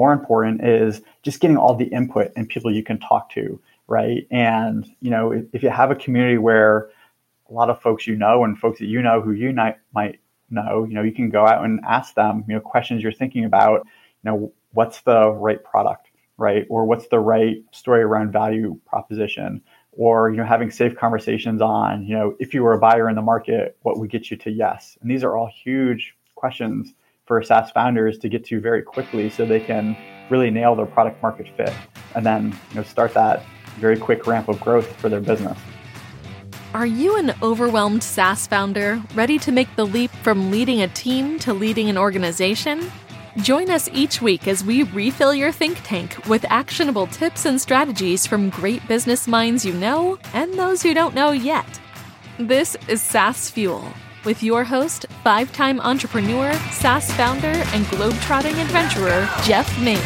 more important is just getting all the input and people you can talk to, right? And you know, if, if you have a community where a lot of folks you know and folks that you know who you might might know, you know, you can go out and ask them, you know, questions you're thinking about, you know, what's the right product, right? Or what's the right story around value proposition? Or, you know, having safe conversations on, you know, if you were a buyer in the market, what would get you to yes? And these are all huge questions for SaaS founders to get to very quickly so they can really nail their product market fit and then, you know, start that very quick ramp of growth for their business. Are you an overwhelmed SaaS founder ready to make the leap from leading a team to leading an organization? Join us each week as we refill your think tank with actionable tips and strategies from great business minds you know and those who don't know yet. This is SaaS Fuel with your host, five time entrepreneur, SaaS founder, and globetrotting adventurer, Jeff Mains.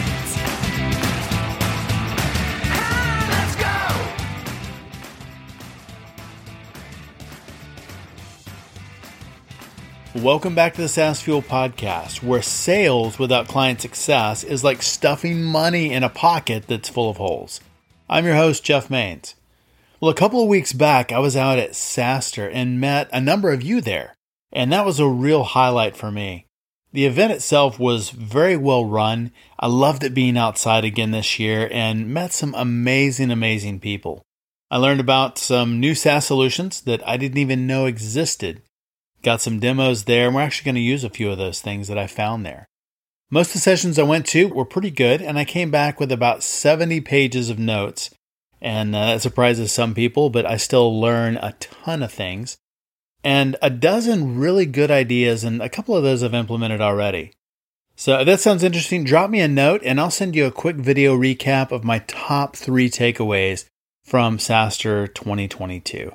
Welcome back to the SaaS Fuel podcast, where sales without client success is like stuffing money in a pocket that's full of holes. I'm your host, Jeff Mains. Well, a couple of weeks back, I was out at SaaStr and met a number of you there, and that was a real highlight for me. The event itself was very well run. I loved it being outside again this year and met some amazing, amazing people. I learned about some new SaaS solutions that I didn't even know existed Got some demos there, and we're actually going to use a few of those things that I found there. Most of the sessions I went to were pretty good, and I came back with about 70 pages of notes. And uh, that surprises some people, but I still learn a ton of things. And a dozen really good ideas, and a couple of those I've implemented already. So if that sounds interesting, drop me a note, and I'll send you a quick video recap of my top three takeaways from SaaStr 2022.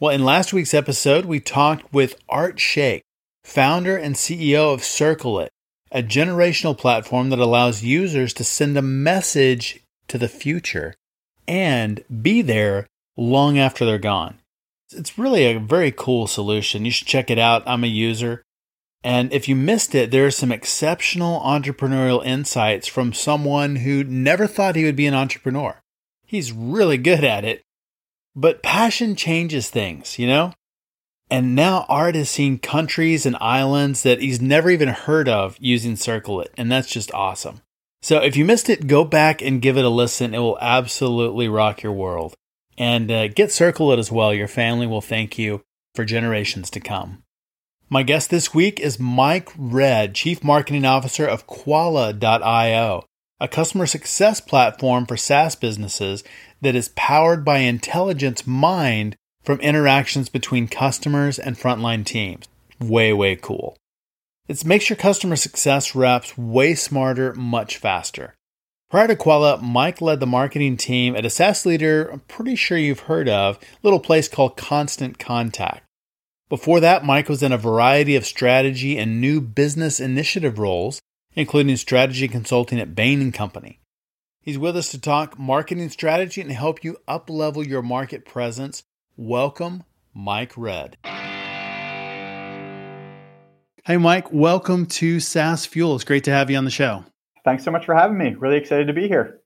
Well, in last week's episode, we talked with Art Shaikh, founder and CEO of CircleIt, a generational platform that allows users to send a message to the future and be there long after they're gone. It's really a very cool solution. You should check it out. I'm a user. And if you missed it, there are some exceptional entrepreneurial insights from someone who never thought he would be an entrepreneur. He's really good at it but passion changes things, you know? And now Art has seen countries and islands that he's never even heard of using CircleIt, and that's just awesome. So if you missed it, go back and give it a listen. It will absolutely rock your world. And uh, get CircleIt as well. Your family will thank you for generations to come. My guest this week is Mike Redd, Chief Marketing Officer of Quala.io, a customer success platform for SaaS businesses that is powered by intelligence mined from interactions between customers and frontline teams. Way, way cool. It makes your customer success reps way smarter, much faster. Prior to Quala, Mike led the marketing team at a SaaS leader I'm pretty sure you've heard of, little place called Constant Contact. Before that, Mike was in a variety of strategy and new business initiative roles, including strategy consulting at Bain & Company. He's with us to talk marketing strategy and help you uplevel your market presence. Welcome, Mike Redd. Hey, Mike, welcome to SaaS Fuel. It's great to have you on the show. Thanks so much for having me. Really excited to be here.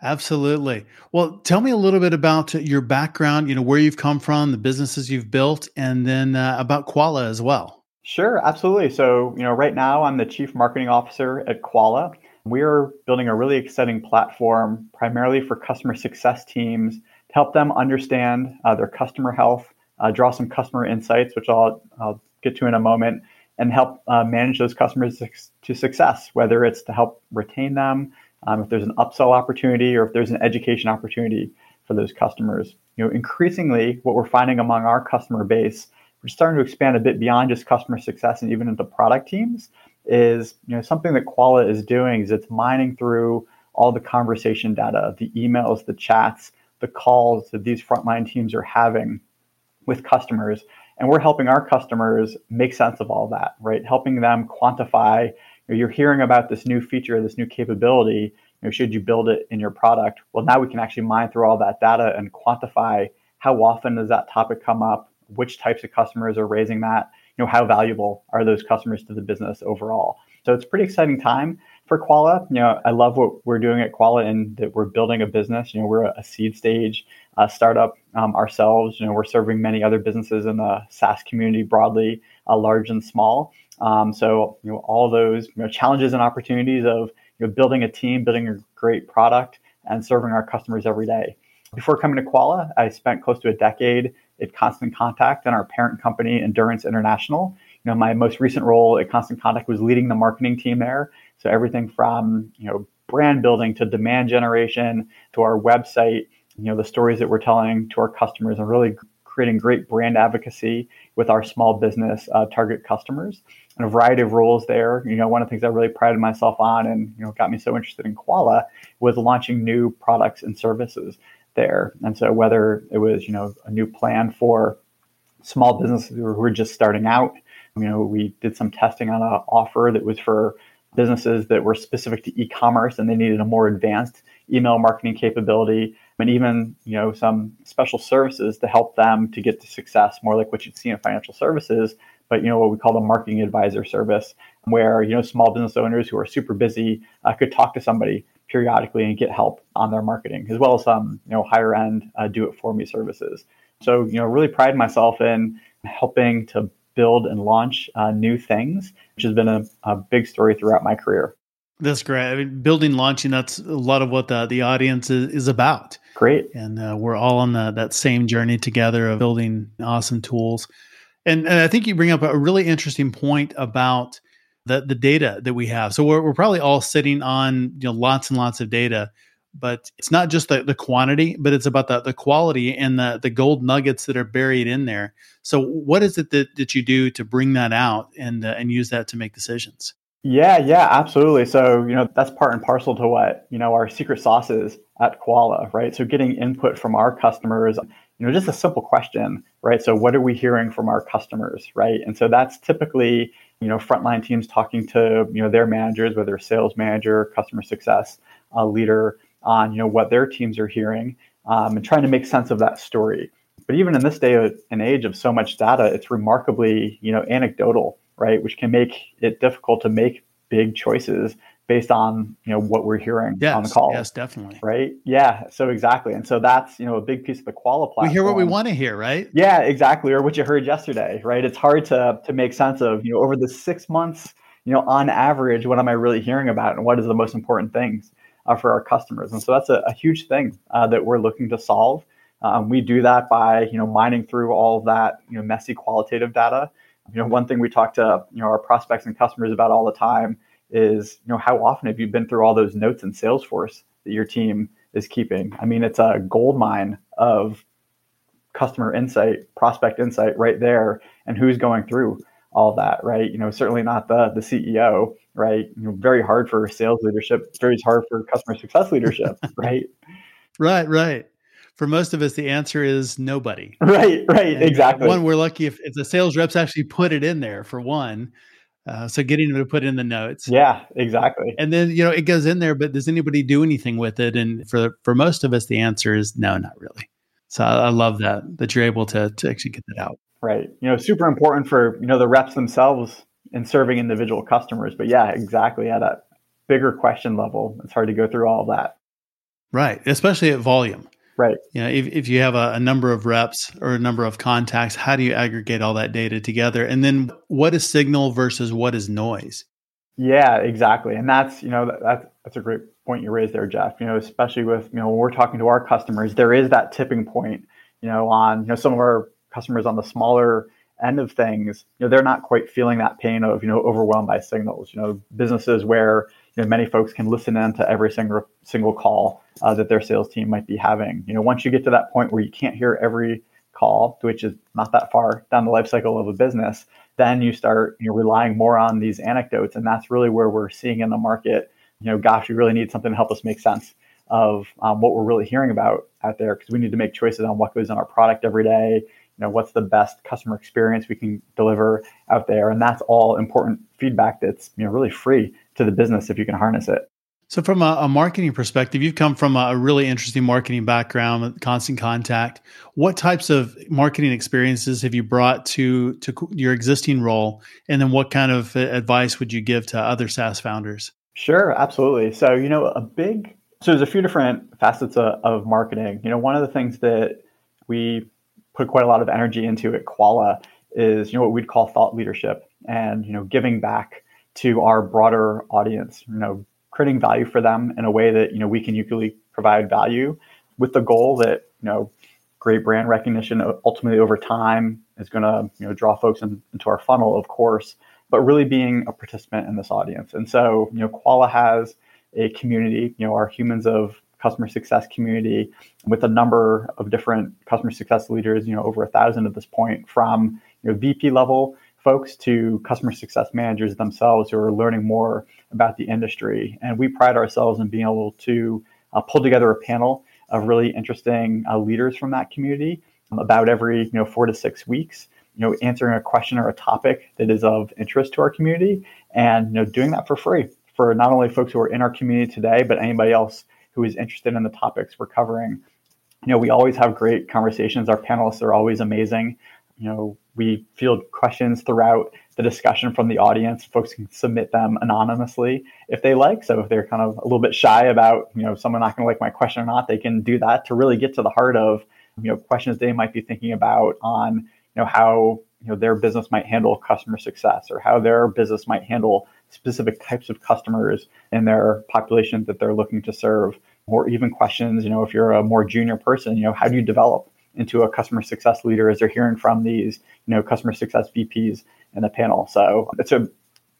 Absolutely. Well, tell me a little bit about your background, you know, where you've come from, the businesses you've built, and then uh, about Quala as well. Sure, absolutely. So, you know, right now I'm the chief marketing officer at Quala. We're building a really exciting platform primarily for customer success teams to help them understand uh, their customer health, uh, draw some customer insights, which I'll, I'll, get to in a moment, and help uh, manage those customers to success, whether it's to help retain them, um, if there's an upsell opportunity, or if there's an education opportunity for those customers. You know, increasingly, what we're finding among our customer base, we're starting to expand a bit beyond just customer success and even into product teams is you know something that Quala is doing is it's mining through all the conversation data, the emails, the chats, the calls that these frontline teams are having with customers, and we're helping our customers make sense of all that, right? Helping them quantify. You you're hearing about this new feature, this new capability. You know, should you build it in your product? Well, now we can actually mine through all that data and quantify how often does that topic come up, which types of customers are raising that, you know how valuable are those customers to the business overall so it's pretty exciting time for Quala. You know, I love what we're doing at Quala and that we're building a business. You know, we're a seed stage uh, startup um, ourselves. You know, we're serving many other businesses in the SaaS community broadly, uh, large and small. Um, so, you know, all those you know, challenges and opportunities of you know, building a team, building a great product, and serving our customers every day. Before coming to Quala, I spent close to a decade at Constant Contact and our parent company, Endurance International. You know, my most recent role at Constant Contact was leading the marketing team there. So everything from you know brand building to demand generation to our website, you know, the stories that we're telling to our customers, and really creating great brand advocacy with our small business uh, target customers and a variety of roles there. You know, one of the things I really prided myself on and you know got me so interested in Quala was launching new products and services there. And so whether it was, you know, a new plan for small businesses who were just starting out, you know, we did some testing on an offer that was for businesses that were specific to e-commerce and they needed a more advanced email marketing capability and even you know some special services to help them to get to success more like what you'd see in financial services but you know what we call the marketing advisor service where you know small business owners who are super busy uh, could talk to somebody periodically and get help on their marketing, as well as some you know higher end uh, do it for me services. So you know, really pride myself in helping to build and launch uh, new things, which has been a, a, big story throughout my career. That's great. I mean, building, launching, that's a lot of what the, the audience is, is about. Great. And uh, we're all on the, that same journey together of building awesome tools. And, and I think you bring up a really interesting point about the the data that we have. So we're, we're probably all sitting on you know lots and lots of data, but it's not just the, the quantity, but it's about the, the quality and the the gold nuggets that are buried in there. So what is it that, that you do to bring that out and uh, and use that to make decisions? Yeah, yeah, absolutely. So, you know, that's part and parcel to what, you know, our secret sauce is at Quala, right? So getting input from our customers, you know, just a simple question, right? So what are we hearing from our customers, right? And so that's typically, you know, frontline teams talking to, you know, their managers, whether sales manager, customer success uh, leader, on, you know, what their teams are hearing um, and trying to make sense of that story. But even in this day and age of so much data, it's remarkably, you know, anecdotal, right? Which can make it difficult to make big choices based on you know what we're hearing yes, on the call. Yes, definitely. Right. Yeah. So exactly. And so that's you know a big piece of the Quala platform. We hear what we want to hear, right? Yeah, exactly. Or what you heard yesterday, right? It's hard to to make sense of you know over the six months, you know, on average, what am I really hearing about, and what is the most important things uh, for our customers? And so that's a, a huge thing uh, that we're looking to solve. Um, we do that by you know mining through all of that you know messy qualitative data. You know, one thing we talk to you know our prospects and customers about all the time is you know how often have you been through all those notes in Salesforce that your team is keeping? I mean, it's a gold mine of customer insight, prospect insight right there, and who's going through all that, right? You know, certainly not the the CEO, right? You know, very hard for sales leadership, very hard for customer success leadership, right? Right, right. For most of us, the answer is nobody. Right, right, and exactly. One, we're lucky if, if the sales reps actually put it in there for one. Uh, so getting them to put in the notes. Yeah, exactly. And then you know it goes in there, but does anybody do anything with it? And for for most of us, the answer is no, not really. So I, I love that that you're able to to actually get that out. Right. You know, super important for you know the reps themselves in serving individual customers. But yeah, exactly at a bigger question level, it's hard to go through all that. Right, especially at volume. Right. You know, if, if you have a, a, number of reps or a number of contacts, how do you aggregate all that data together? And then what is signal versus what is noise? Yeah, exactly. And that's, you know, that, that's, that's a great point you raised there, Jeff. You know, especially with, you know, when we're talking to our customers, there is that tipping point, you know, on, you know, some of our customers on the smaller end of things, you know, they're not quite feeling that pain of, you know, overwhelmed by signals. You know, businesses where you know, many folks can listen in to every single single call uh, that their sales team might be having. You know, once you get to that point where you can't hear every call, which is not that far down the life cycle of a business, then you start you know, relying more on these anecdotes, and that's really where we're seeing in the market. You know, gosh, we really need something to help us make sense of um, what we're really hearing about out there because we need to make choices on what goes in our product every day. You know, what's the best customer experience we can deliver out there, and that's all important feedback that's you know really free to the business if you can harness it. So, from a, a, marketing perspective, you've come from a really interesting marketing background, constant contact. What types of marketing experiences have you brought to to your existing role, and then what kind of advice would you give to other SaaS founders? Sure, absolutely. So, you know, a big, so there's a few different facets of, of marketing. You know, one of the things that we put quite a lot of energy into at Quala is, you know, what we'd call thought leadership and, you know, giving back to our broader audience, you know, creating value for them in a way that, you know, we can equally provide value with the goal that, you know, great brand recognition ultimately over time is going to, you know, draw folks in, into our funnel, of course but really being a participant in this audience. And so, you know, Quala has a community, you know, our humans of customer success community with a number of different customer success leaders, you know, over a thousand at this point, from you know, VP level folks to customer success managers themselves who are learning more about the industry. And we pride ourselves in being able to uh, pull together a panel of really interesting uh, leaders from that community about every you know four to six weeks you know, answering a question or a topic that is of interest to our community and, you know, doing that for free for not only folks who are in our community today, but anybody else who is interested in the topics we're covering. You know, we always have great conversations. Our panelists are always amazing. You know, we field questions throughout the discussion from the audience. Folks can submit them anonymously if they like. So if they're kind of a little bit shy about, you know, someone not going to like my question or not, they can do that to really get to the heart of, you know, questions they might be thinking about on you know how you know their business might handle customer success or how their business might handle specific types of customers in their population that they're looking to serve or even questions you know if you're a more junior person you know how do you develop into a customer success leader as they're hearing from these you know customer success vps in the panel? So it's a,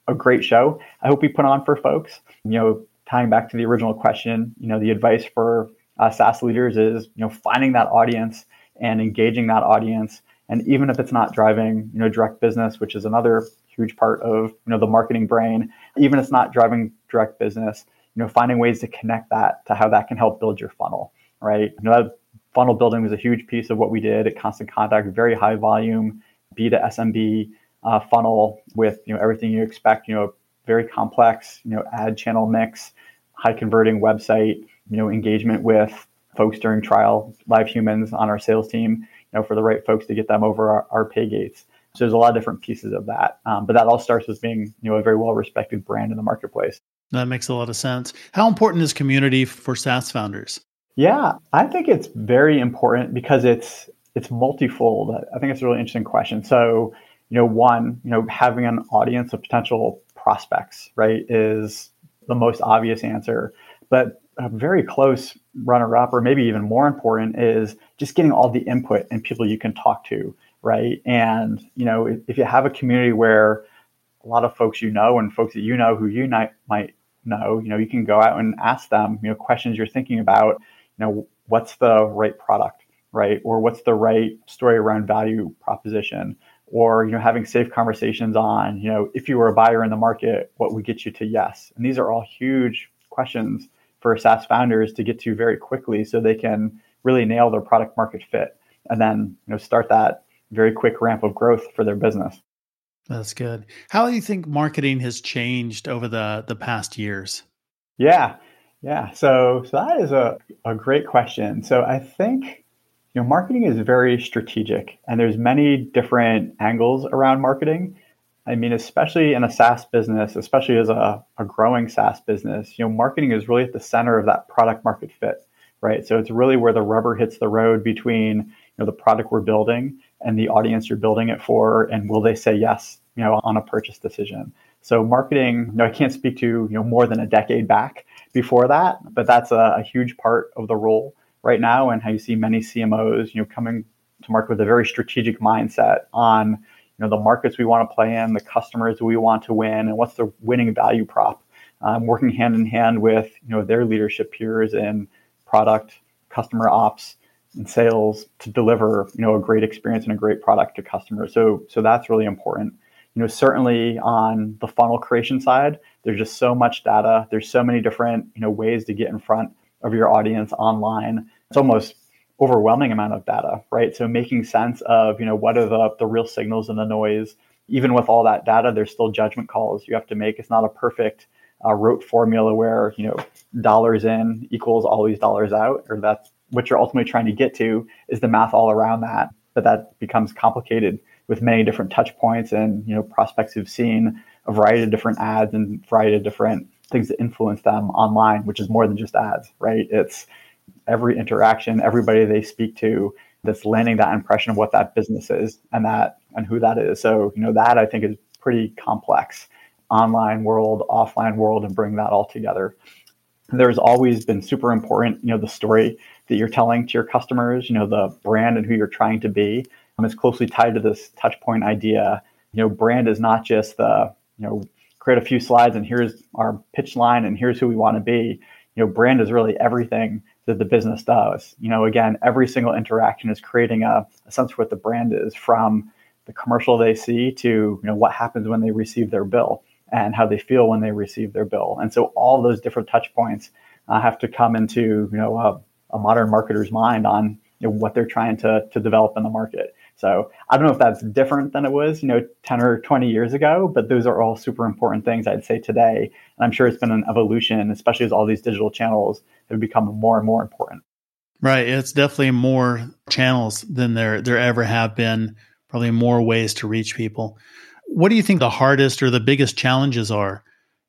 a great show. I hope we put on for folks. You know tying back to the original question you know the advice for uh, SaaS leaders is you know finding that audience and engaging that audience. And even if it's not driving, you know, direct business, which is another huge part of, you know, the marketing brain, even if it's not driving direct business, you know, finding ways to connect that to how that can help build your funnel, right? You know, that funnel building was a huge piece of what we did at Constant Contact, very high volume B to SMB uh, funnel with, you know, everything you expect, you know, very complex, you know, ad channel mix, high converting website, you know, engagement with folks during trial, live humans on our sales team you know, for the right folks to get them over our, our pay gates. So there's a lot of different pieces of that. Um, but that all starts with being, you know, a very well respected brand in the marketplace. That makes a lot of sense. How important is community for SaaS founders? Yeah, I think it's very important because it's it's multifold. I think it's a really interesting question. So, you know, one, you know, having an audience of potential prospects, right, is the most obvious answer. But a very close runner up, or maybe even more important, is just getting all the input and people you can talk to, right? And you know, if, if you have a community where a lot of folks you know and folks that you know who you might might know, you know, you can go out and ask them, you know, questions you're thinking about, you know, what's the right product, right? Or what's the right story around value proposition? Or, you know, having safe conversations on, you know, if you were a buyer in the market, what would get you to yes? And these are all huge questions for SaaS founders to get to very quickly so they can really nail their product market fit and then you know start that very quick ramp of growth for their business. That's good. How do you think marketing has changed over the the past years? Yeah. Yeah. So so that is a, a great question. So I think you know marketing is very strategic and there's many different angles around marketing. I mean, especially in a SaaS business, especially as a, a growing SaaS business, you know, marketing is really at the center of that product market fit, right? So it's really where the rubber hits the road between you know the product we're building and the audience you're building it for, and will they say yes, you know, on a purchase decision? So marketing, you know, I can't speak to you know more than a decade back before that, but that's a, a huge part of the role right now, and how you see many CMOs, you know, coming to market with a very strategic mindset on you know the markets we want to play in, the customers we want to win, and what's the winning value prop. Um, working hand in hand with you know their leadership peers in product, customer ops, and sales to deliver you know a great experience and a great product to customers. So so that's really important. You know certainly on the funnel creation side, there's just so much data. There's so many different you know ways to get in front of your audience online. It's almost overwhelming amount of data, right? So making sense of, you know, what are the, the real signals and the noise. Even with all that data, there's still judgment calls you have to make. It's not a perfect uh, rote formula where, you know, dollars in equals always dollars out, or that's what you're ultimately trying to get to is the math all around that. But that becomes complicated with many different touch points and, you know, prospects who've seen a variety of different ads and variety of different things that influence them online, which is more than just ads, right? It's every interaction, everybody they speak to that's landing that impression of what that business is and that and who that is. So, you know, that I think is pretty complex online world, offline world, and bring that all together. There's always been super important, you know, the story that you're telling to your customers, you know, the brand and who you're trying to be. Um, is closely tied to this touch point idea. You know, brand is not just the, you know, create a few slides and here's our pitch line and here's who we want to be. You know, brand is really everything that the business does. You know, again, every single interaction is creating a, a sense of what the brand is from the commercial they see to you know what happens when they receive their bill and how they feel when they receive their bill. And so all those different touch points uh, have to come into you know a, a modern marketer's mind on you know, what they're trying to to develop in the market. So I don't know if that's different than it was, you know, 10 or 20 years ago, but those are all super important things I'd say today. And I'm sure it's been an evolution, especially as all these digital channels have become more and more important. Right. It's definitely more channels than there there ever have been, probably more ways to reach people. What do you think the hardest or the biggest challenges are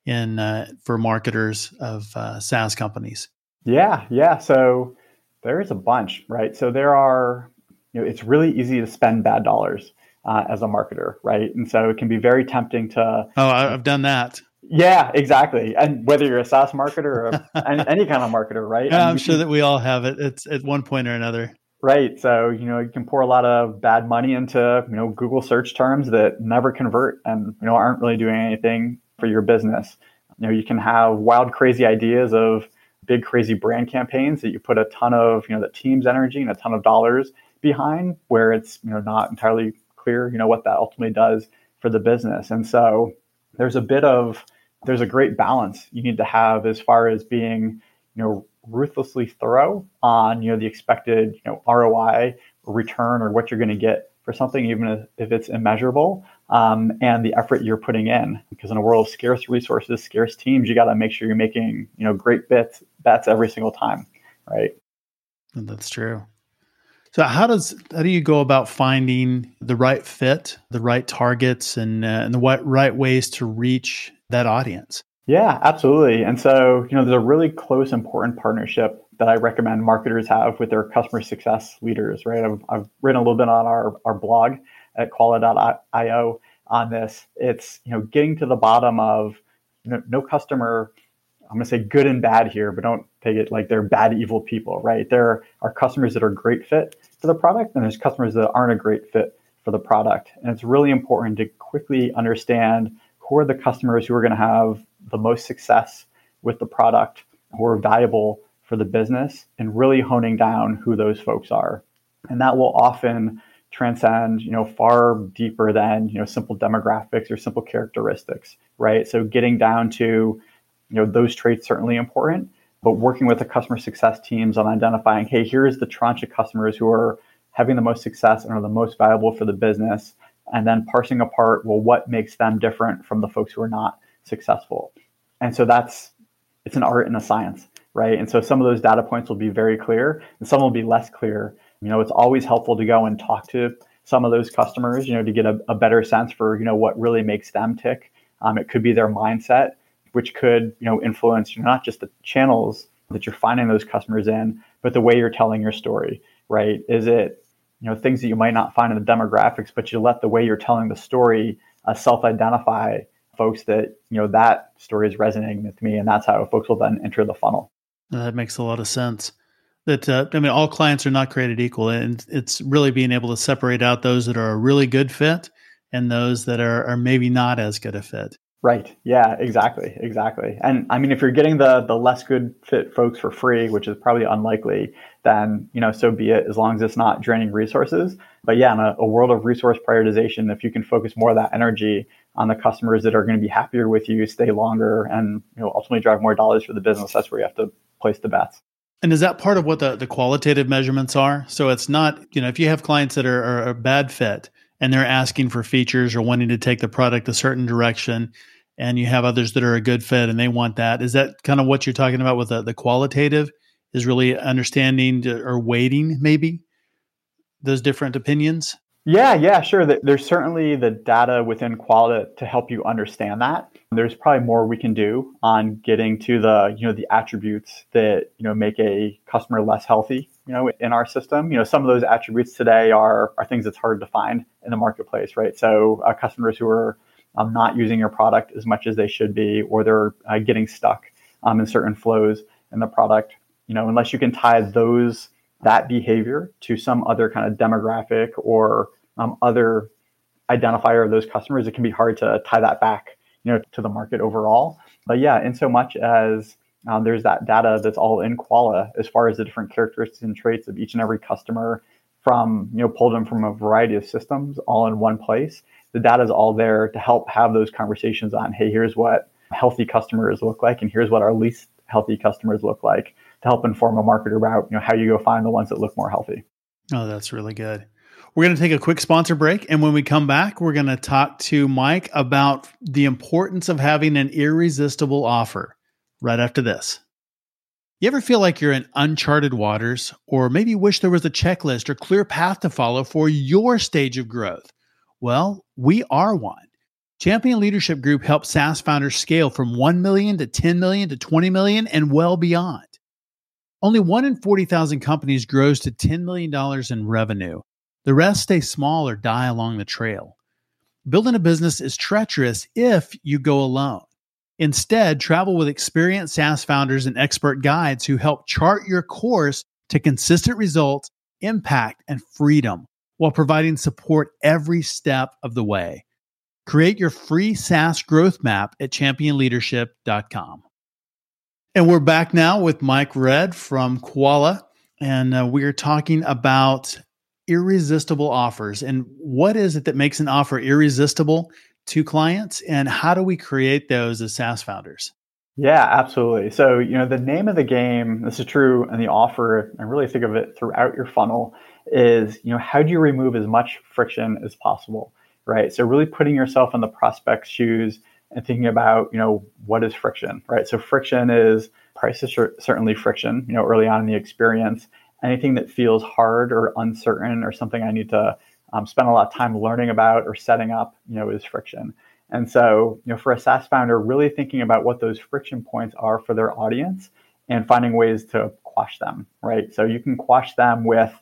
in uh, for marketers of uh, SaaS companies? Yeah, yeah. So there's a bunch, right? So there are you know, it's really easy to spend bad dollars uh, as a marketer, right? And so it can be very tempting to. Oh, I've done that. Yeah, exactly. And whether you're a SaaS marketer or any, any, kind of marketer, right? Yeah, I'm sure can, that we all have it. It's at one point or another. Right. So, you know, you can pour a lot of bad money into, you know, Google search terms that never convert and, you know, aren't really doing anything for your business. You know, you can have wild, crazy ideas of big, crazy brand campaigns that you put a ton of, you know, the team's energy and a ton of dollars behind where it's you know not entirely clear you know what that ultimately does for the business and so there's a bit of there's a great balance you need to have as far as being you know ruthlessly thorough on you know the expected you know ROI return or what you're going to get for something even if it's immeasurable um, and the effort you're putting in. Because in a world of scarce resources scarce teams you got to make sure you're making you know great bets bets every single time right? That's true. So how does how do you go about finding the right fit, the right targets, and uh, and the right ways to reach that audience? Yeah, absolutely. And so you know, there's a really close, important partnership that I recommend marketers have with their customer success leaders. Right, I've, I've written a little bit on our our blog at quala.io on this. It's you know getting to the bottom of no customer I'm going to say good and bad here, but don't take it like they're bad, evil people, right? There are customers that are great fit for the product, and there's customers that aren't a great fit for the product. And it's really important to quickly understand who are the customers who are going to have the most success with the product, who are valuable for the business, and really honing down who those folks are. And that will often transcend, you know, far deeper than, you know, simple demographics or simple characteristics, right? So getting down to you know those traits certainly important but working with the customer success teams on identifying hey here's the tranche of customers who are having the most success and are the most valuable for the business and then parsing apart well what makes them different from the folks who are not successful. And so that's it's an art and a science right? And so some of those data points will be very clear and some will be less clear. You know it's always helpful to go and talk to some of those customers you know to get a, a better sense for you know what really makes them tick. Um, it could be their mindset which could you know influence you know, not just the channels that you're finding those customers in, but the way you're telling your story, right? Is it you know things that you might not find in the demographics, but you let the way you're telling the story uh, self-identify folks that you know that story is resonating with me, and that's how folks will then enter the funnel. That makes a lot of sense. That uh, I mean, all clients are not created equal, and it's really being able to separate out those that are a really good fit and those that are, are maybe not as good a fit. Right. Yeah, exactly. Exactly. And I mean, if you're getting the the less good fit folks for free, which is probably unlikely, then, you know, so be it as long as it's not draining resources. But yeah, in a, a world of resource prioritization, if you can focus more of that energy on the customers that are going to be happier with you, stay longer, and you know, ultimately drive more dollars for the business, that's where you have to place the bets. And is that part of what the, the qualitative measurements are? So it's not, you know, if you have clients that are, are a bad fit, and they're asking for features or wanting to take the product a certain direction and you have others that are a good fit and they want that is that kind of what you're talking about with the, the qualitative is really understanding or weighting maybe those different opinions Yeah, yeah, sure. There's certainly the data within Qualita to help you understand that. There's probably more we can do on getting to the, you know, the attributes that, you know, make a customer less healthy, you know, in our system. You know, some of those attributes today are are things that's hard to find in the marketplace, right? So uh, customers who are um, not using your product as much as they should be, or they're uh, getting stuck um, in certain flows in the product, you know, unless you can tie those that behavior to some other kind of demographic or um, other identifier of those customers, it can be hard to tie that back, you know, to the market overall. But yeah, in so much as um, there's that data that's all in Qualita as far as the different characteristics and traits of each and every customer from, you know, pulled in from a variety of systems all in one place. The data is all there to help have those conversations on, hey, here's what healthy customers look like, and here's what our least healthy customers look like to help inform a marketer about you know how you go find the ones that look more healthy. Oh, that's really good. We're going to take a quick sponsor break. And when we come back, we're going to talk to Mike about the importance of having an irresistible offer right after this. You ever feel like you're in uncharted waters, or maybe wish there was a checklist or clear path to follow for your stage of growth? Well, we are one. Champion Leadership Group helps SaaS founders scale from 1 million to 10 million to 20 million and well beyond. Only one in 40,000 companies grows to $10 million in revenue. The rest stay small or die along the trail. Building a business is treacherous if you go alone. Instead, travel with experienced SaaS founders and expert guides who help chart your course to consistent results, impact, and freedom while providing support every step of the way. Create your free SaaS growth map at championleadership.com. And we're back now with Mike Redd from Quala, and uh, we are talking about irresistible offers and what is it that makes an offer irresistible to clients, and how do we create those as SaaS founders? Yeah, absolutely. So, you know, the name of the game, this is true and the offer, and really think of it throughout your funnel, is, you know, how do you remove as much friction as possible, right? So, really putting yourself in the prospect's shoes and thinking about you know what is friction right? So friction is price is certainly friction you know early on in the experience. Anything that feels hard or uncertain or something i need to um, spend a lot of time learning about or setting up you know is friction. And so you know for a saas founder really thinking about what those friction points are for their audience and finding ways to quash them right? So you can quash them with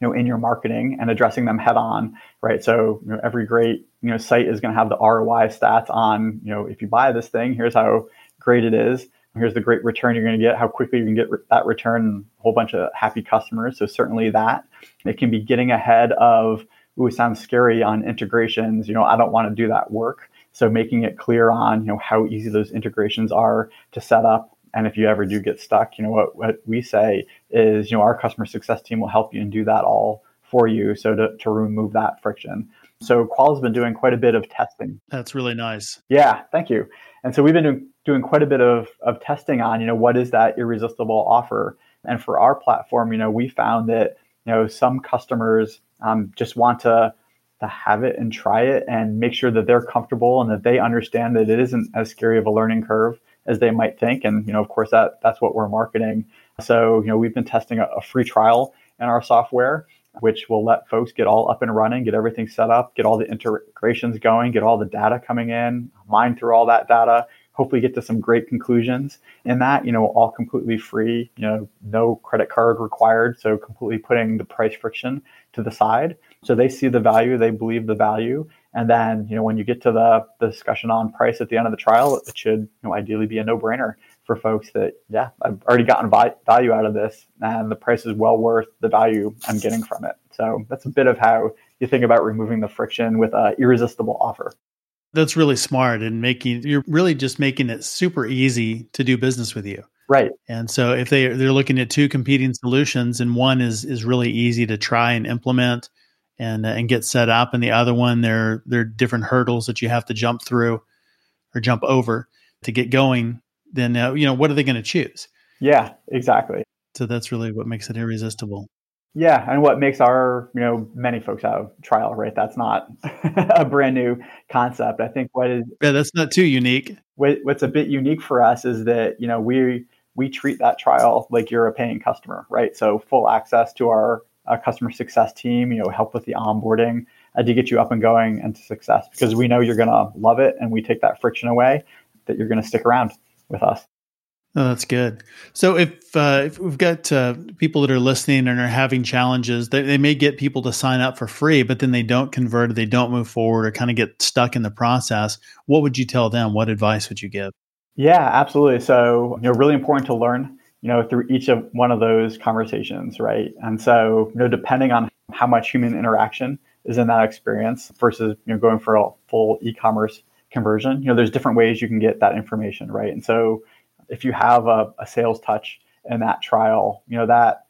you know in your marketing and addressing them head on right? So you know, every great you know site is going to have the roi stats on you know if you buy this thing here's how great it is. Here's the great return you're going to get how quickly you can get that return a whole bunch of happy customers. So certainly that. It can be getting ahead of ooh sounds scary on integrations. You know i don't want to do that work. So making it clear on you know how easy those integrations are to set up and if you ever do get stuck, you know what what we say is, you know, our customer success team will help you and do that all for you. So to, to remove that friction. So Qual's been doing quite a bit of testing. That's really nice. Yeah, thank you. And so we've been doing, doing quite a bit of, of testing on, you know, what is that irresistible offer? And for our platform, you know, we found that, you know, some customers um, just want to to have it and try it and make sure that they're comfortable and that they understand that it isn't as scary of a learning curve as they might think. And you know, of course, that that's what we're marketing. So you know, we've been testing a, a free trial in our software, which will let folks get all up and running, get everything set up, get all the integrations going, get all the data coming in, mine through all that data, hopefully get to some great conclusions in that, you know, all completely free, you know, no credit card required. So completely putting the price friction to the side. So they see the value, they believe the value. And then, you know, when you get to the, the discussion on price at the end of the trial, it should, you know, ideally be a no-brainer for folks that, yeah, I've already gotten value out of this and the price is well worth the value I'm getting from it. So that's a bit of how you think about removing the friction with an irresistible offer. That's really smart and making you're really just making it super easy to do business with you. Right. And so if they they're looking at two competing solutions and one is is really easy to try and implement and and get set up, and the other one there there are different hurdles that you have to jump through or jump over to get going. Then uh, you know what are they going to choose? Yeah, exactly. So that's really what makes it irresistible. Yeah, and what makes our you know many folks out trial right? That's not a brand new concept. I think what is yeah, that's not too unique. What, what's a bit unique for us is that you know we we treat that trial like you're a paying customer, right? So full access to our uh, customer success team, you know, help with the onboarding uh, to get you up and going and to success because we know you're going to love it and we take that friction away that you're going to stick around with us. Oh, that's good. So if uh, if we've got uh, people that are listening and are having challenges, they, they may get people to sign up for free, but then they don't convert, or they don't move forward, or kind of get stuck in the process. What would you tell them? What advice would you give? Yeah, absolutely. So you know, really important to learn you know through each of one of those conversations, right? And so you know, depending on how much human interaction is in that experience versus you know going for a full e-commerce conversion, you know, there's different ways you can get that information, right? And so if you have a, a sales touch in that trial, you know, that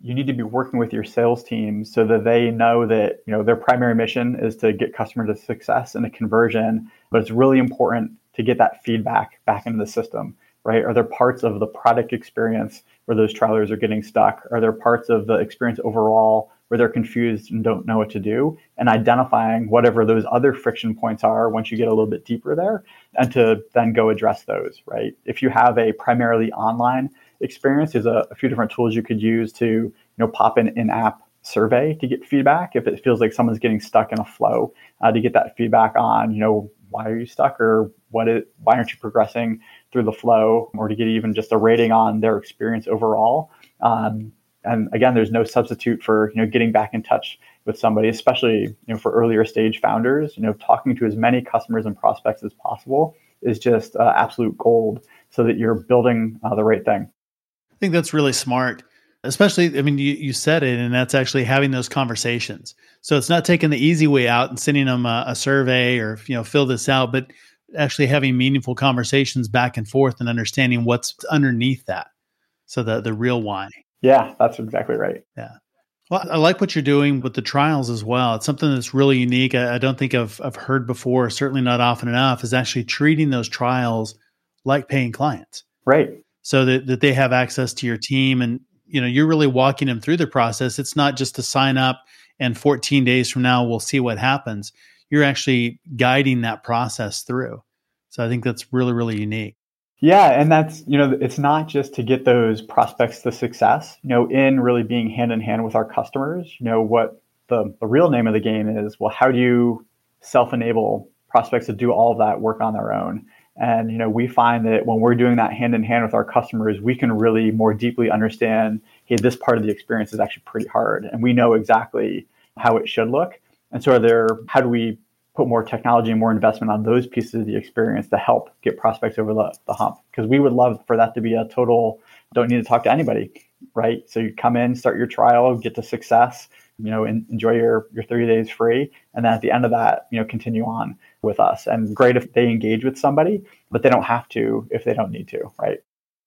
you need to be working with your sales team so that they know that you know their primary mission is to get customer to success and a conversion but it's really important to get that feedback back into the system right? Are there parts of the product experience where those trialers are getting stuck? Are there parts of the experience overall where they're confused and don't know what to do, and identifying whatever those other friction points are once you get a little bit deeper there, and to then go address those, right? If you have a primarily online experience, there's a, a few different tools you could use to, you know, pop an in-app survey to get feedback if it feels like someone's getting stuck in a flow uh, to get that feedback on, you know, why are you stuck or what is, why aren't you progressing through the flow or to get even just a rating on their experience overall. Um, and again, there's no substitute for you know getting back in touch with somebody, especially you know for earlier stage founders. You know, talking to as many customers and prospects as possible is just uh, absolute gold, so that you're building uh, the right thing. I think that's really smart. Especially, I mean, you, you said it, and that's actually having those conversations. So it's not taking the easy way out and sending them a, a survey or you know fill this out, but actually having meaningful conversations back and forth and understanding what's underneath that. So the the real why. Yeah, that's exactly right. Yeah. Well, I like what you're doing with the trials as well. It's something that's really unique. I, I, don't think I've, I've heard before, certainly not often enough, is actually treating those trials like paying clients. Right. So that, that they have access to your team and, you know, you're really walking them through the process. It's not just to sign up and 14 days from now, we'll see what happens. You're actually guiding that process through. So I think that's really, really unique. Yeah, and that's, you know, it's not just to get those prospects to success, you know, in really being hand in hand with our customers. You know, what the, the real name of the game is, well, how do you self enable prospects to do all of that work on their own? And, you know, we find that when we're doing that hand in hand with our customers, we can really more deeply understand, hey, this part of the experience is actually pretty hard. And we know exactly how it should look. And so are there, how do we put more technology and more investment on those pieces of the experience to help get prospects over the, the hump. Because we would love for that to be a total don't need to talk to anybody, right? So you come in, start your trial, get to success, you know, enjoy your, your 30 days free. And then at the end of that, you know, continue on with us. And great if they engage with somebody, but they don't have to if they don't need to, right?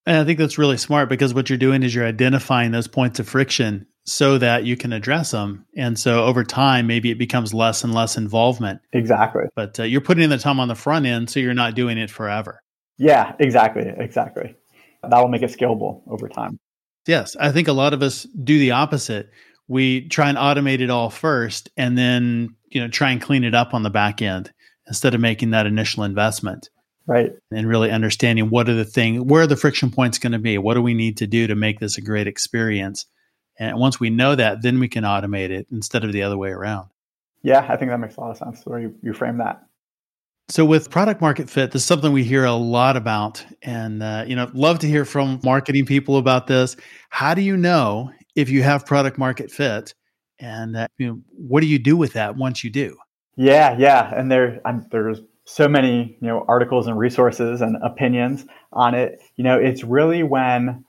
And I think that's really smart because what you're doing is you're identifying those points of friction so that you can address them. And so over time, maybe it becomes less and less involvement. Exactly. But uh, you're putting in the time on the front end, so you're not doing it forever. Yeah, exactly. Exactly. That will make it scalable over time. Yes. I think a lot of us do the opposite. We try and automate it all first and then, you know, try and clean it up on the back end instead of making that initial investment. Right. And really understanding what are the things, where are the friction points going to be? What do we need to do to make this a great experience? And once we know that, then we can automate it instead of the other way around. Yeah, I think that makes a lot of sense the way you, you frame that. So with product market fit, this is something we hear a lot about, and uh, you know, love to hear from marketing people about this. How do you know if you have product market fit, and uh, you know, what do you do with that once you do? Yeah, yeah, and there, I'm, there's so many you know articles and resources and opinions on it. You know, it's really when,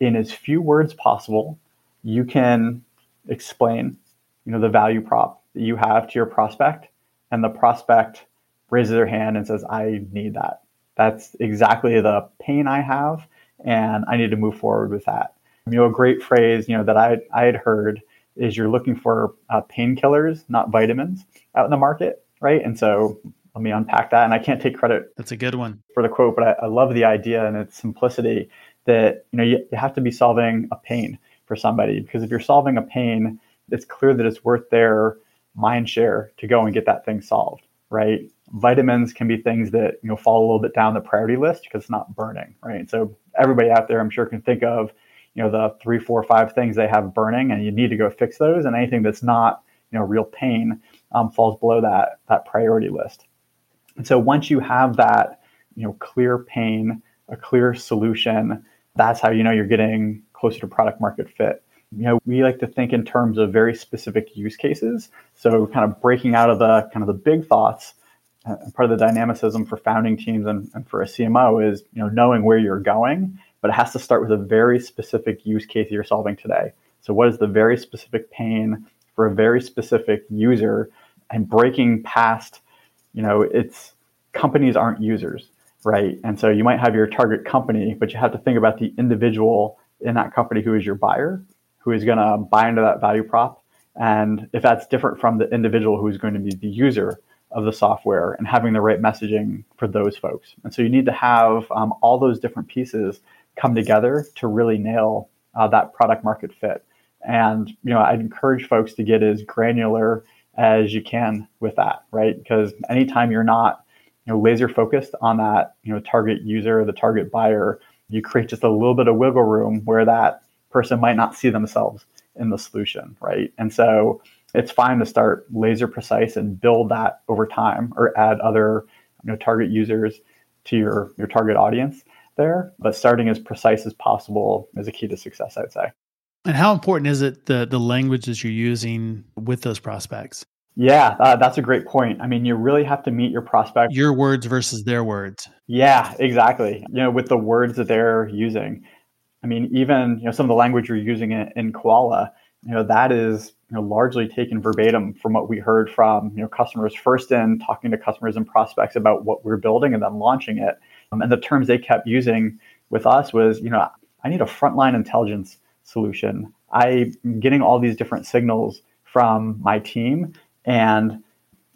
in as few words possible, you can explain, you know, the value prop that you have to your prospect, and the prospect raises their hand and says, "I need that. That's exactly the pain I have, and I need to move forward with that." You know, a great phrase, you know, that I I had heard is you're looking for uh, painkillers, not vitamins, out in the market, right? And so let me unpack that. And I can't take credit. That's a good one for the quote, but I, I love the idea and its simplicity that you know you, you have to be solving a pain for somebody because if you're solving a pain, it's clear that it's worth their mind share to go and get that thing solved, right? Vitamins can be things that you know fall a little bit down the priority list because it's not burning, right? So everybody out there, I'm sure, can think of you know the three, four, five things they have burning, and you need to go fix those. And anything that's not you know real pain um, falls below that that priority list. And so once you have that, you know, clear pain, a clear solution, that's how you know you're getting closer to product market fit. You know, we like to think in terms of very specific use cases. So kind of breaking out of the kind of the big thoughts. Uh, part of the dynamicism for founding teams and, and for a CMO is you know knowing where you're going, but it has to start with a very specific use case you're solving today. So what is the very specific pain for a very specific user and breaking past, you know, it's companies aren't users, right? And so you might have your target company, but you have to think about the individual in that company who is your buyer, who is going to buy into that value prop. And if that's different from the individual who's going to be the user of the software and having the right messaging for those folks. And so you need to have um, all those different pieces come together to really nail uh, that product market fit. And you know, I'd encourage folks to get as granular as you can with that, right? Because anytime you're not you know, laser focused on that, you know, target user, the target buyer, you create just a little bit of wiggle room where that person might not see themselves in the solution, right? And so it's fine to start laser precise and build that over time or add other, you know, target users to your your target audience there, but starting as precise as possible is a key to success, I'd say. And how important is it the the languages you're using with those prospects? Yeah, uh, that's a great point. I mean, you really have to meet your prospect. Your words versus their words. Yeah, exactly. You know, with the words that they're using. I mean, even you know some of the language you're using in, in Quala, you know, that is you know largely taken verbatim from what we heard from you know customers first in talking to customers and prospects about what we're building and then launching it. Um, and the terms they kept using with us was, you know, I need a frontline intelligence solution. I'm getting all these different signals from my team and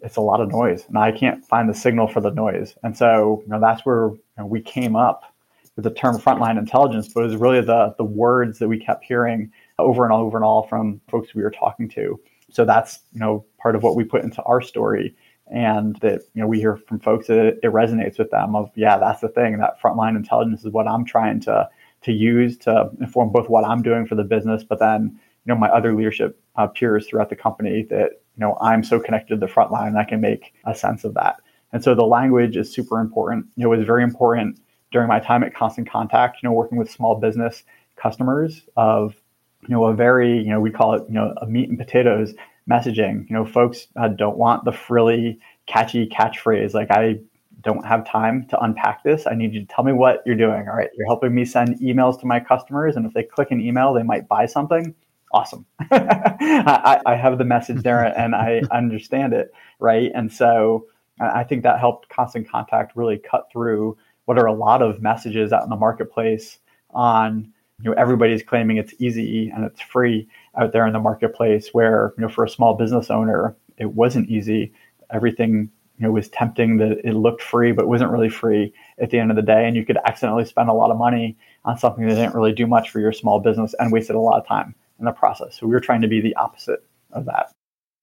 it's a lot of noise and i can't find the signal for the noise. And so you know that's where you know, we came up with the term frontline intelligence but it was really the the words that we kept hearing over and over and all from folks we were talking to. So that's you know part of what we put into our story and that you know we hear from folks that it, resonates with them of yeah that's the thing that frontline intelligence is what i'm trying to to use to inform both what i'm doing for the business but then you know my other leadership uh, peers throughout the company that you know, I'm so connected to the front line, I can make a sense of that. And so the language is super important. You know, it was very important during my time at Constant Contact, you know, working with small business customers of, you know, a very, you know, we call it, you know, a meat and potatoes messaging. You know, folks uh, don't want the frilly, catchy catchphrase like, I don't have time to unpack this. I need you to tell me what you're doing. All right, you're helping me send emails to my customers. And if they click an email, they might buy something awesome. I, I, have the message there and I understand it, right? And so I think that helped Constant Contact really cut through what are a lot of messages out in the marketplace on you know everybody's claiming it's easy and it's free out there in the marketplace where you know for a small business owner it wasn't easy everything you know was tempting that it looked free but wasn't really free at the end of the day and you could accidentally spend a lot of money on something that didn't really do much for your small business and wasted a lot of time in the process. So we were trying to be the opposite of that.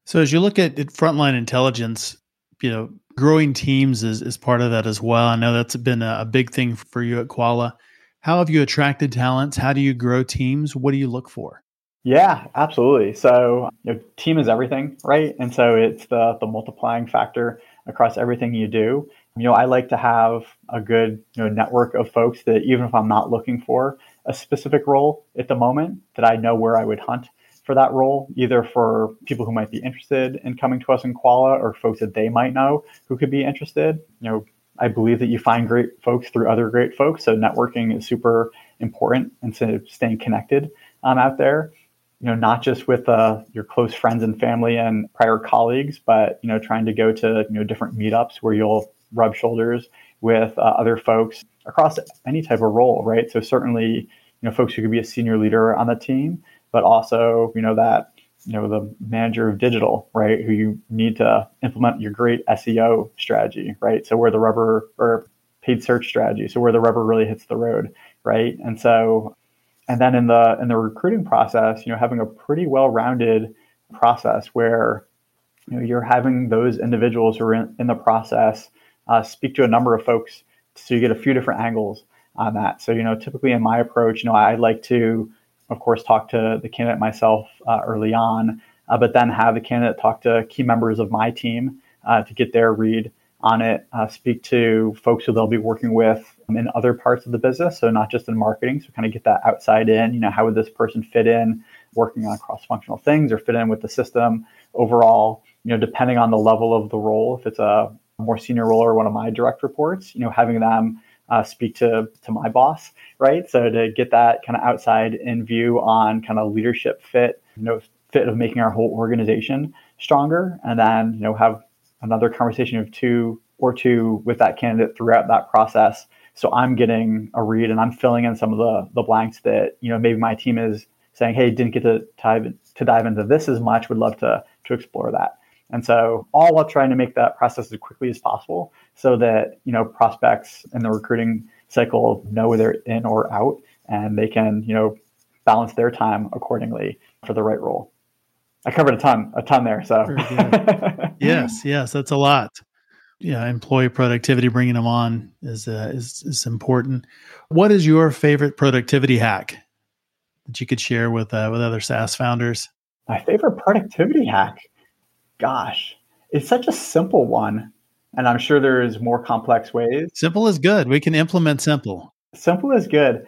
So as you look at frontline intelligence, you know, growing teams is, is part of that as well. I know that's been a, a big thing for you at Quala. How have you attracted talents? How do you grow teams? What do you look for? Yeah, absolutely. So, you know, team is everything, right? And so it's the the multiplying factor across everything you do. You know, I like to have a good you know network of folks that even if I'm not looking for a specific role at the moment that I know where I would hunt for that role, either for people who might be interested in coming to us in Quala or folks that they might know who could be interested. You know, I believe that you find great folks through other great folks. So networking is super important and so staying connected um, out there. You know, not just with uh, your close friends and family and prior colleagues, but you know, trying to go to you know different meetups where you'll rub shoulders with uh, other folks across any type of role, right? So certainly, you know, folks who could be a senior leader on the team, but also, you know, that you know the manager of digital, right? Who you need to implement your great SEO strategy, right? So where the rubber or paid search strategy, so where the rubber really hits the road, right? And so, and then in the in the recruiting process, you know, having a pretty well-rounded process where you know you're having those individuals who are in, in the process uh, speak to a number of folks so you get a few different angles on that. So, you know, typically in my approach, you know, I like to, of course, talk to the candidate myself uh, early on, uh, but then have the candidate talk to key members of my team uh, to get their read on it, uh, speak to folks who they'll be working with in other parts of the business, so not just in marketing. So kind of get that outside in. You know, how would this person fit in, working on cross-functional things, or fit in with the system overall? You know, depending on the level of the role, if it's a more senior role or one of my direct reports, you know, having them uh, speak to to my boss, right? So to get that kind of outside in view on kind of leadership fit, you know, fit of making our whole organization stronger, and then you know have another conversation of two or two with that candidate throughout that process. So I'm getting a read and I'm filling in some of the the blanks that you know maybe my team is saying, hey, didn't get to dive to dive into this as much. Would love to to explore that. And so all while trying to make that process as quickly as possible so that, you know, prospects in the recruiting cycle know whether they're in or out and they can, you know, balance their time accordingly for the right role. I covered a ton, a ton there. So yes, yes, that's a lot. Yeah, employee productivity, bringing them on is uh, is is important. What is your favorite productivity hack that you could share with uh, with other SaaS founders? My favorite productivity hack, gosh, it's such a simple one, and I'm sure there's more complex ways. Simple is good. We can implement simple. Simple is good.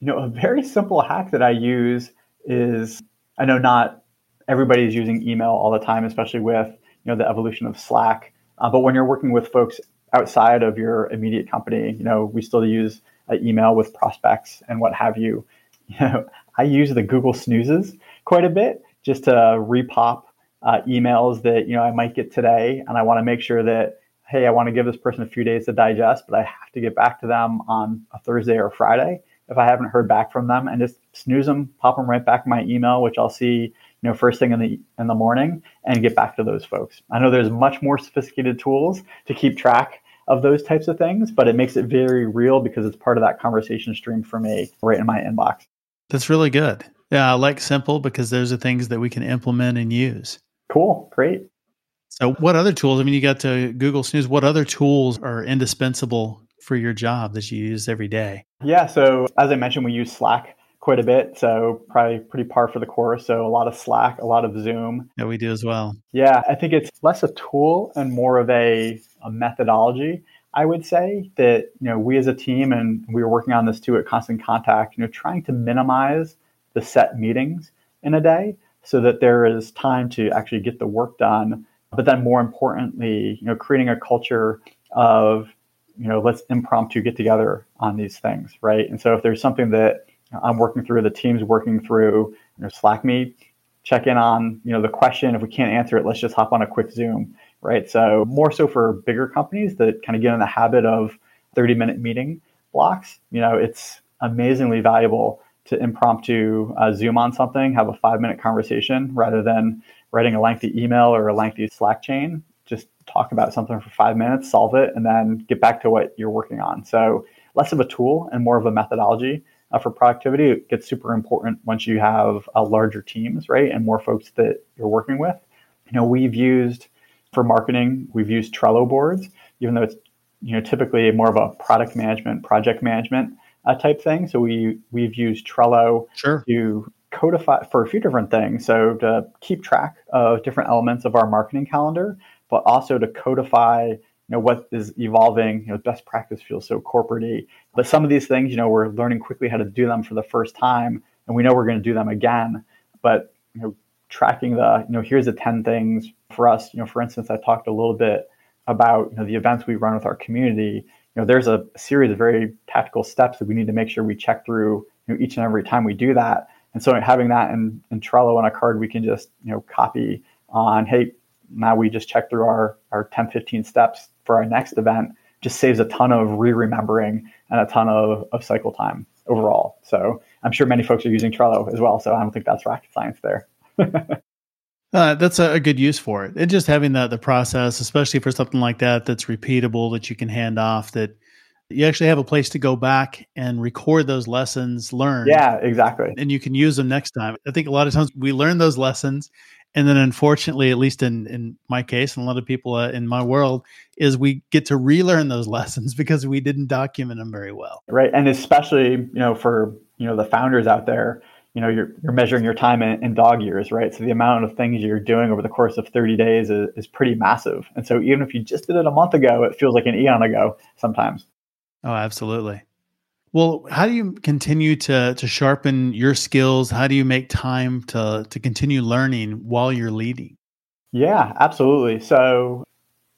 You know, a very simple hack that I use is I know not everybody's using email all the time, especially with you know the evolution of Slack. Uh, but when you're working with folks outside of your immediate company, you know we still use uh, email with prospects and what have you. You know, I use the Google snoozes quite a bit just to repop uh, emails that you know I might get today, and I want to make sure that hey, I want to give this person a few days to digest, but I have to get back to them on a Thursday or Friday if I haven't heard back from them, and just snooze them, pop them right back in my email, which I'll see you know first thing in the in the morning and get back to those folks. I know there's much more sophisticated tools to keep track of those types of things, but it makes it very real because it's part of that conversation stream for me right in my inbox. That's really good. Yeah, I like simple because those are things that we can implement and use. Cool. Great. So, what other tools? I mean, you got to Google Snooze. What other tools are indispensable for your job that you use every day? Yeah. So, as I mentioned, we use Slack quite a bit. So probably pretty par for the course. So a lot of Slack, a lot of Zoom. Yeah, we do as well. Yeah, I think it's less a tool and more of a, a methodology. I would say that you know we as a team and we were working on this too at Constant Contact. You know, trying to minimize the set meetings in a day so that there is time to actually get the work done. But then more importantly, you know, creating a culture of you know let's impromptu get together on these things, right? And so if there's something that I'm working through, the team's working through, you know, Slack me, check in on, you know, the question. If we can't answer it, let's just hop on a quick Zoom, right? So more so for bigger companies that kind of get in the habit of 30 minute meeting blocks, you know, it's amazingly valuable to impromptu uh, Zoom on something, have a five minute conversation rather than writing a lengthy email or a lengthy Slack chain. Just talk about something for five minutes, solve it, and then get back to what you're working on. So less of a tool and more of a methodology uh, for productivity. It gets super important once you have uh, larger teams, right, and more folks that you're working with. You know, we've used for marketing, we've used Trello boards, even though it's you know typically more of a product management, project management uh, type thing. So we we've used Trello sure. to codify for a few different things. So to keep track of different elements of our marketing calendar, but also to codify you know what is evolving you know best practice feels so corporatey but some of these things you know we're learning quickly how to do them for the first time and we know we're going to do them again but you know tracking the you know here's the 10 things for us you know for instance i talked a little bit about you know the events we run with our community you know there's a series of very tactical steps that we need to make sure we check through you know each and every time we do that and so having that in, in trello on a card we can just you know copy on hey now we just check through our our 10 15 steps for our next event just saves a ton of re-remembering and a ton of, of cycle time overall. So I'm sure many folks are using Trello as well. So I don't think that's rocket science there. uh, that's a, a, good use for it. And just having that the process, especially for something like that, that's repeatable, that you can hand off, that you actually have a place to go back and record those lessons learned. Yeah, exactly. And you can use them next time. I think a lot of times we learn those lessons and then unfortunately at least in in my case and a lot of people uh, in my world is we get to relearn those lessons because we didn't document them very well right and especially you know for you know the founders out there you know you're, you're measuring your time in, in, dog years right? So the amount of things you're doing over the course of 30 days is, is pretty massive. And so even if you just did it a month ago it feels like an eon ago sometimes. Oh absolutely. Well how do you continue to to sharpen your skills? How do you make time to to continue learning while you're leading? Yeah absolutely. So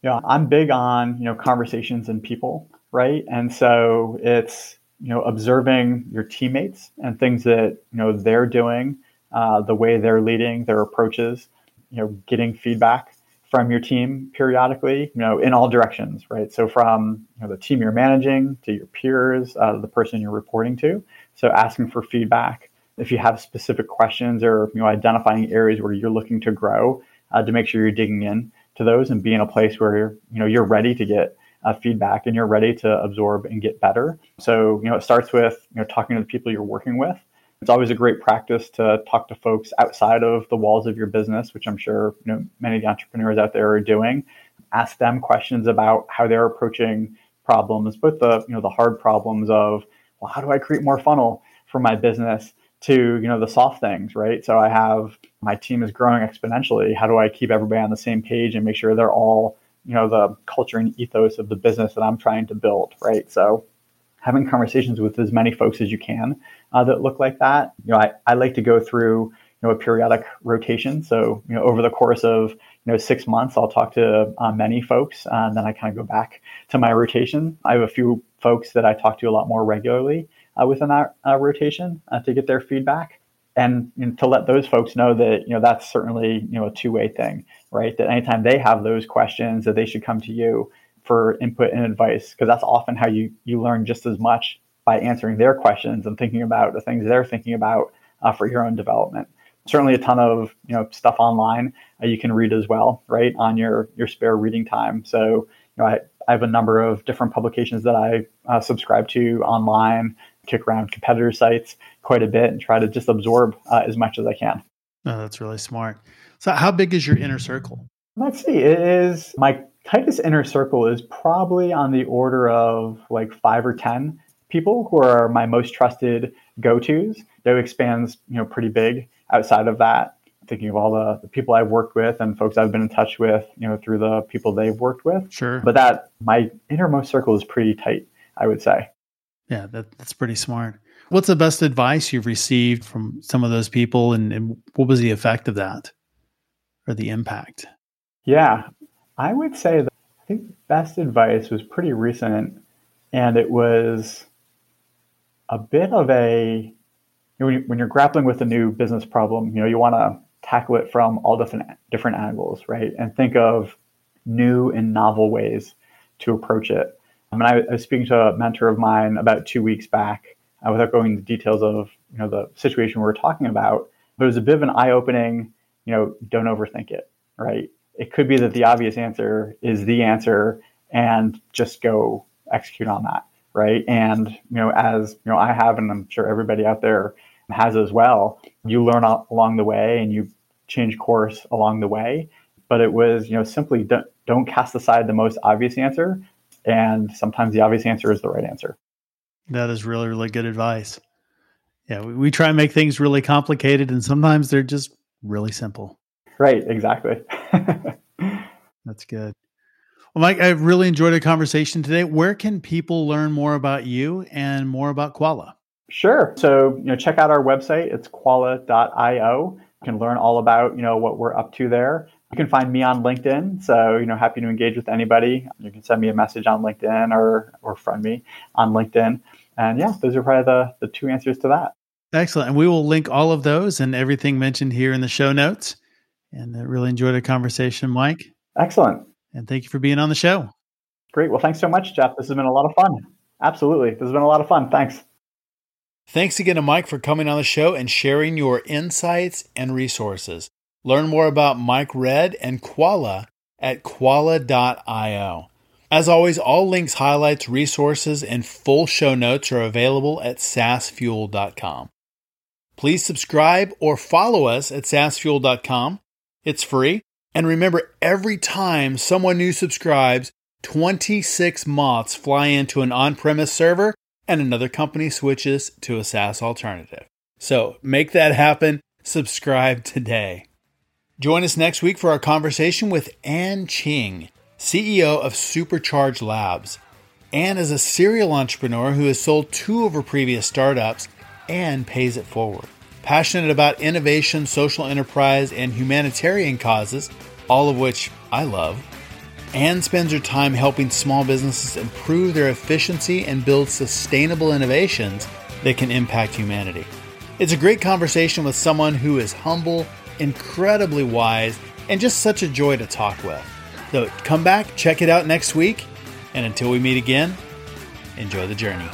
you know i'm big on you know conversations and people right? And so it's you know, observing your teammates and things that you know they're doing, uh, the way they're leading, their approaches, you know, getting feedback from your team periodically, you know, in all directions, right? So from you know, the team you're managing to your peers, uh, the person you're reporting to. So asking for feedback. If you have specific questions or you know identifying areas where you're looking to grow, uh, to make sure you're digging in to those and be in a place where you're, you know you're ready to get uh, feedback and you're ready to absorb and get better. So, you know, it starts with, you know, talking to the people you're working with. It's always a great practice to talk to folks outside of the walls of your business, which I'm sure, you know, many of the entrepreneurs out there are doing. Ask them questions about how they're approaching problems, both the, you know, the hard problems of, well, how do I create more funnel for my business? to you know the soft things right so i have my team is growing exponentially how do i keep everybody on the same page and make sure they're all you know the culture and ethos of the business that I'm trying to build, right? So having conversations with as many folks as you can uh, that look like that. You know, I, I like to go through you know a periodic rotation. So you know over the course of you know six months, I'll talk to uh, many folks, uh, and then I kind of go back to my rotation. I have a few folks that I talk to a lot more regularly uh, within that uh, rotation uh, to get their feedback and know, to let those folks know that you know that's certainly you know a two-way thing right? That anytime they have those questions that they should come to you for input and advice because that's often how you you learn just as much by answering their questions and thinking about the things they're thinking about uh, for your own development. Certainly a ton of you know stuff online uh, you can read as well right on your your spare reading time. So you know i, I have a number of different publications that i uh, subscribe to online kick around competitor sites quite a bit and try to just absorb uh, as much as I can. Oh, that's really smart. So, how big is your inner circle? Let's see. It is my tightest inner circle is probably on the order of like five or ten people who are my most trusted go-tos. That expands, you know, pretty big outside of that. Thinking of all the, the people I've worked with and folks I've been in touch with, you know, through the people they've worked with. Sure. But that my innermost circle is pretty tight, I would say. Yeah, that, that's pretty smart. What's the best advice you've received from some of those people, and, and what was the effect of that or the impact? Yeah, I would say that I think best advice was pretty recent, and it was a bit of a when you're grappling with a new business problem, you know, you want to tackle it from all different different angles, right? And think of new and novel ways to approach it. I mean, I, was speaking to a mentor of mine about two weeks back, uh, without going into details of you know the situation we were talking about, but it was a bit of an eye-opening. You know, don't overthink it. Right? It could be that the obvious answer is the answer, and just go execute on that. Right? And you know, as you know, I have, and I'm sure everybody out there has as well. You learn along the way, and you change course along the way. But it was you know simply don't, don't cast aside the most obvious answer and sometimes the obvious answer is the right answer. That is really, really good advice. Yeah, we, we try and make things really complicated, and sometimes they're just really simple. Right, exactly. That's good. Well, Mike, I really enjoyed our conversation today. Where can people learn more about you and more about Quala? Sure. So, you know, check out our website. It's quala.io. You can learn all about, you know, what we're up to there. You can find me on LinkedIn. So, you know, happy to engage with anybody. You can send me a message on LinkedIn or, or friend me on LinkedIn. And yeah, those are probably the, the two answers to that. Excellent. And we will link all of those and everything mentioned here in the show notes. And I really enjoyed our conversation, Mike. Excellent. And thank you for being on the show. Great. Well, thanks so much, Jeff. This has been a lot of fun. Absolutely. This has been a lot of fun. Thanks. Thanks again to Mike for coming on the show and sharing your insights and resources. Learn more about Mike Redd and Quala at quala.io. As always, all links, highlights, resources, and full show notes are available at saasfuel.com. Please subscribe or follow us at saasfuel.com. It's free. And remember, every time someone new subscribes, 26 moths fly into an on premise server and another company switches to a SaaS alternative. So make that happen. Subscribe today. Join us next week for our conversation with Ann Ching, CEO of Supercharge Labs. Ann is a serial entrepreneur who has sold two of her previous startups and pays it forward. Passionate about innovation, social enterprise, and humanitarian causes, all of which I love. Ann spends her time helping small businesses improve their efficiency and build sustainable innovations that can impact humanity. It's a great conversation with someone who is humble, incredibly wise, and just such a joy to talk with. So come back, check it out next week, and until we meet again, enjoy the journey.